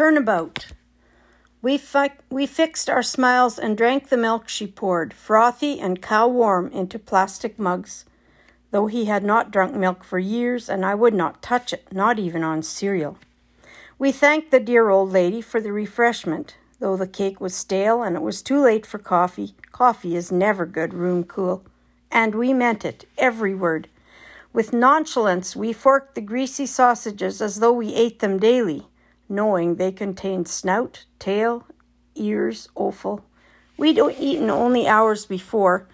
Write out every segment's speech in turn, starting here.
Turnabout. We, fi- we fixed our smiles and drank the milk she poured, frothy and cow warm, into plastic mugs. Though he had not drunk milk for years, and I would not touch it, not even on cereal. We thanked the dear old lady for the refreshment, though the cake was stale and it was too late for coffee. Coffee is never good room cool. And we meant it, every word. With nonchalance, we forked the greasy sausages as though we ate them daily knowing they contained snout, tail, ears, offal. We'd eaten only hours before,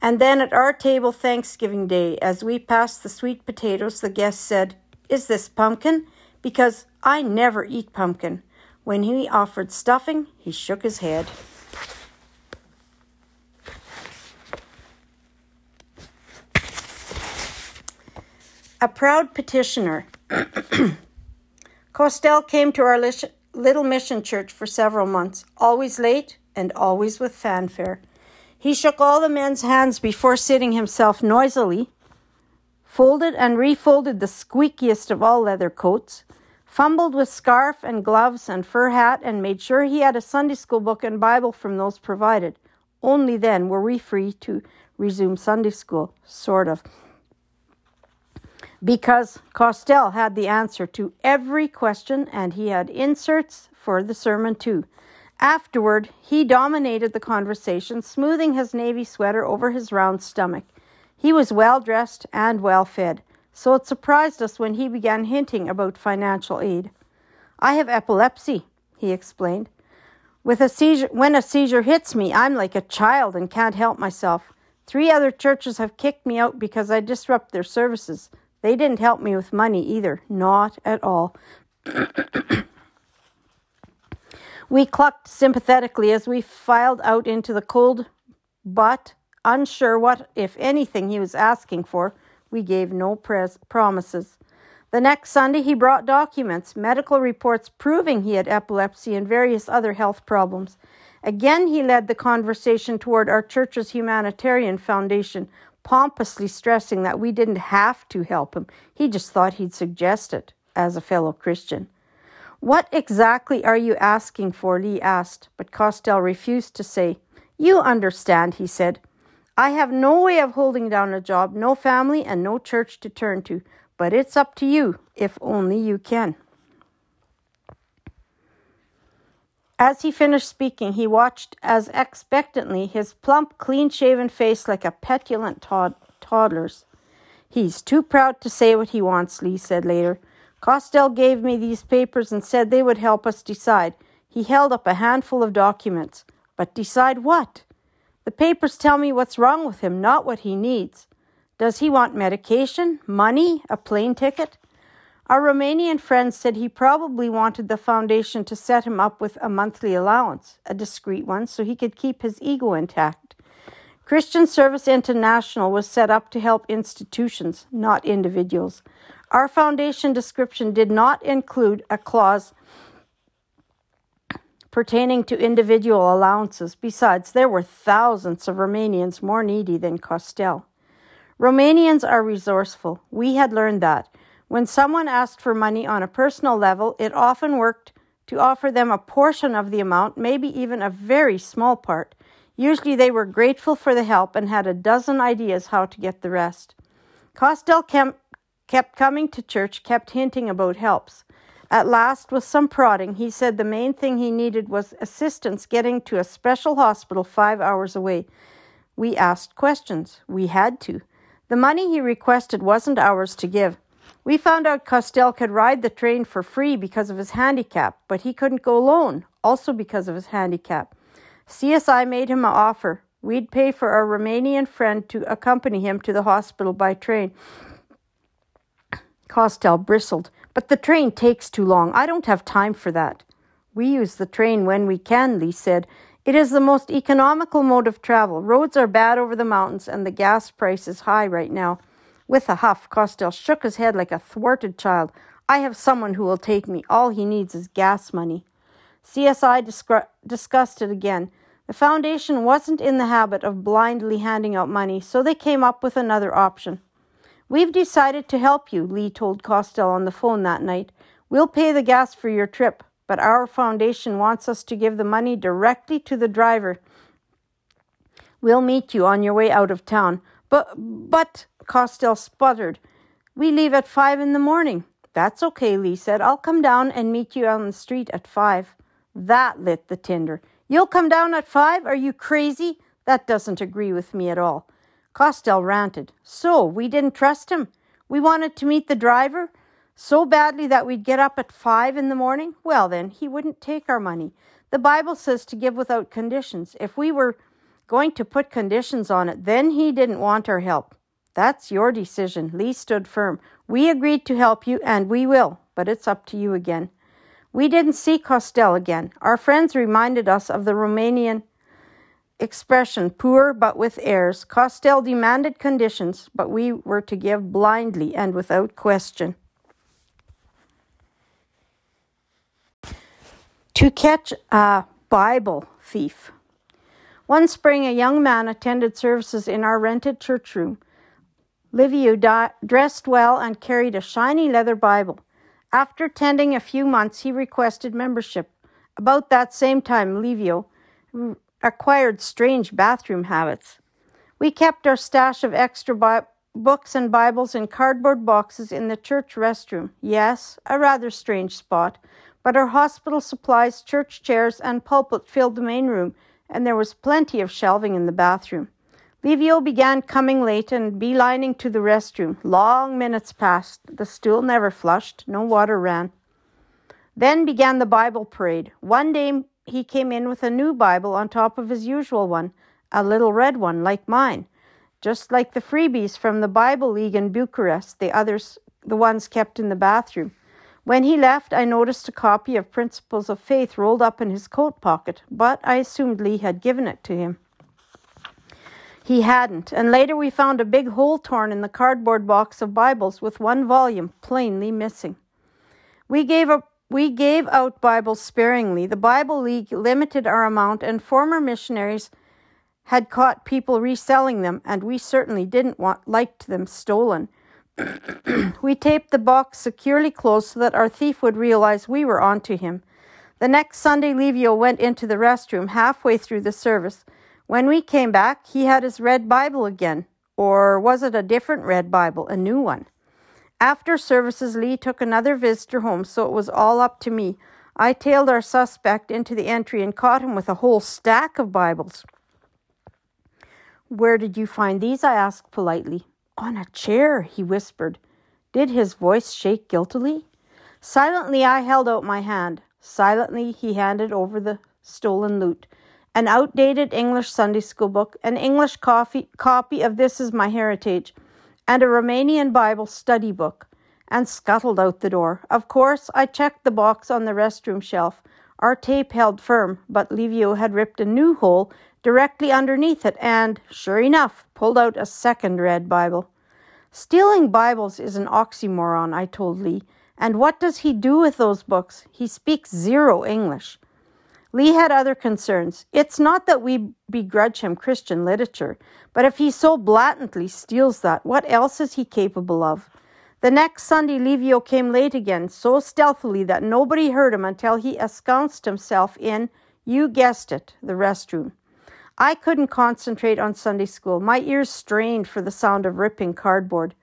and then at our table Thanksgiving Day, as we passed the sweet potatoes, the guest said, Is this pumpkin? Because I never eat pumpkin. When he offered stuffing, he shook his head. A proud petitioner. Costell came to our little mission church for several months, always late and always with fanfare. He shook all the men's hands before sitting himself noisily, folded and refolded the squeakiest of all leather coats, fumbled with scarf and gloves and fur hat, and made sure he had a Sunday school book and Bible from those provided. Only then were we free to resume Sunday school, sort of because Costell had the answer to every question and he had inserts for the sermon too. Afterward, he dominated the conversation, smoothing his navy sweater over his round stomach. He was well dressed and well fed, so it surprised us when he began hinting about financial aid. I have epilepsy, he explained. With a seizure, when a seizure hits me, I'm like a child and can't help myself. Three other churches have kicked me out because I disrupt their services. They didn't help me with money either, not at all. we clucked sympathetically as we filed out into the cold, but unsure what, if anything, he was asking for. We gave no pres- promises. The next Sunday, he brought documents, medical reports proving he had epilepsy and various other health problems. Again, he led the conversation toward our church's humanitarian foundation, pompously stressing that we didn't have to help him. He just thought he'd suggest it as a fellow Christian. What exactly are you asking for? Lee asked, but Costell refused to say. You understand, he said. I have no way of holding down a job, no family, and no church to turn to, but it's up to you, if only you can. As he finished speaking, he watched as expectantly his plump, clean shaven face like a petulant tod- toddler's. He's too proud to say what he wants, Lee said later. Costell gave me these papers and said they would help us decide. He held up a handful of documents. But decide what? The papers tell me what's wrong with him, not what he needs. Does he want medication, money, a plane ticket? Our Romanian friend said he probably wanted the foundation to set him up with a monthly allowance, a discreet one, so he could keep his ego intact. Christian Service International was set up to help institutions, not individuals. Our foundation description did not include a clause pertaining to individual allowances. Besides, there were thousands of Romanians more needy than Costell. Romanians are resourceful. We had learned that. When someone asked for money on a personal level, it often worked to offer them a portion of the amount, maybe even a very small part. Usually they were grateful for the help and had a dozen ideas how to get the rest. Costell kept coming to church, kept hinting about helps. At last, with some prodding, he said the main thing he needed was assistance getting to a special hospital five hours away. We asked questions. We had to. The money he requested wasn't ours to give. We found out Costell could ride the train for free because of his handicap, but he couldn't go alone, also because of his handicap. CSI made him an offer. We'd pay for our Romanian friend to accompany him to the hospital by train. Costell bristled. But the train takes too long. I don't have time for that. We use the train when we can, Lee said. It is the most economical mode of travel. Roads are bad over the mountains, and the gas price is high right now. With a huff, Costell shook his head like a thwarted child. I have someone who will take me. All he needs is gas money. CSI discru- discussed it again. The foundation wasn't in the habit of blindly handing out money, so they came up with another option. We've decided to help you, Lee told Costell on the phone that night. We'll pay the gas for your trip, but our foundation wants us to give the money directly to the driver. We'll meet you on your way out of town. But, but, Costell sputtered, we leave at five in the morning. That's okay, Lee said. I'll come down and meet you on the street at five. That lit the tinder. You'll come down at five? Are you crazy? That doesn't agree with me at all. Costell ranted. So, we didn't trust him? We wanted to meet the driver? So badly that we'd get up at five in the morning? Well, then, he wouldn't take our money. The Bible says to give without conditions. If we were going to put conditions on it, then he didn't want our help. That's your decision. Lee stood firm. We agreed to help you, and we will, but it's up to you again. We didn't see Costell again. Our friends reminded us of the Romanian expression, poor but with airs. Costell demanded conditions, but we were to give blindly and without question. To catch a Bible thief. One spring, a young man attended services in our rented church room. Livio di- dressed well and carried a shiny leather Bible. After attending a few months, he requested membership. About that same time, Livio acquired strange bathroom habits. We kept our stash of extra bi- books and Bibles in cardboard boxes in the church restroom. Yes, a rather strange spot, but our hospital supplies, church chairs, and pulpit filled the main room, and there was plenty of shelving in the bathroom. Livio began coming late and beelining to the restroom. Long minutes passed. The stool never flushed. No water ran. Then began the Bible parade. One day he came in with a new Bible on top of his usual one, a little red one like mine, just like the freebies from the Bible League in Bucharest, the others, the ones kept in the bathroom. When he left, I noticed a copy of Principles of Faith rolled up in his coat pocket, but I assumed Lee had given it to him. He hadn't, and later we found a big hole torn in the cardboard box of Bibles with one volume plainly missing. We gave up we gave out Bibles sparingly. The Bible League limited our amount, and former missionaries had caught people reselling them, and we certainly didn't want liked them stolen. We taped the box securely closed so that our thief would realize we were onto him. The next Sunday, Livio went into the restroom halfway through the service. When we came back, he had his red Bible again. Or was it a different red Bible, a new one? After services, Lee took another visitor home, so it was all up to me. I tailed our suspect into the entry and caught him with a whole stack of Bibles. Where did you find these? I asked politely. On a chair, he whispered. Did his voice shake guiltily? Silently, I held out my hand. Silently, he handed over the stolen loot an outdated English Sunday school book, an English copy, copy of This Is My Heritage, and a Romanian Bible study book, and scuttled out the door. Of course, I checked the box on the restroom shelf. Our tape held firm, but Livio had ripped a new hole directly underneath it and, sure enough, pulled out a second red Bible. Stealing Bibles is an oxymoron, I told Lee. And what does he do with those books? He speaks zero English. Lee had other concerns. It's not that we begrudge him Christian literature, but if he so blatantly steals that, what else is he capable of? The next Sunday, Livio came late again, so stealthily that nobody heard him until he ensconced himself in, you guessed it, the restroom. I couldn't concentrate on Sunday school. My ears strained for the sound of ripping cardboard.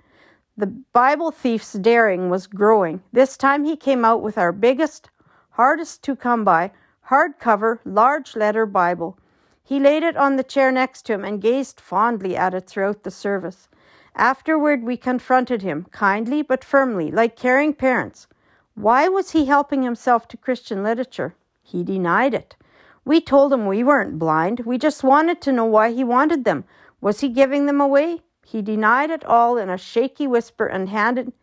The Bible thief's daring was growing. This time he came out with our biggest, hardest to come by, hardcover, large letter Bible. He laid it on the chair next to him and gazed fondly at it throughout the service. Afterward, we confronted him, kindly but firmly, like caring parents. Why was he helping himself to Christian literature? He denied it. We told him we weren't blind. We just wanted to know why he wanted them. Was he giving them away? He denied it all in a shaky whisper and handed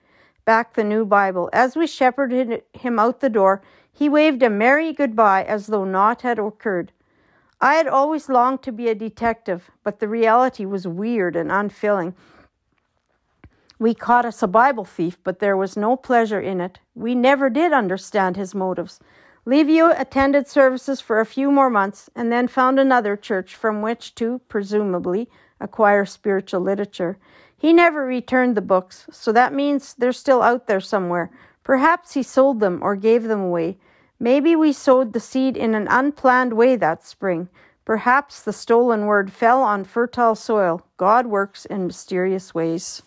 back the new Bible. As we shepherded him out the door, he waved a merry goodbye as though naught had occurred. I had always longed to be a detective, but the reality was weird and unfilling. We caught us a Bible thief, but there was no pleasure in it. We never did understand his motives. Livio attended services for a few more months and then found another church from which to, presumably, acquire spiritual literature. He never returned the books, so that means they're still out there somewhere. Perhaps he sold them or gave them away. Maybe we sowed the seed in an unplanned way that spring. Perhaps the stolen word fell on fertile soil. God works in mysterious ways.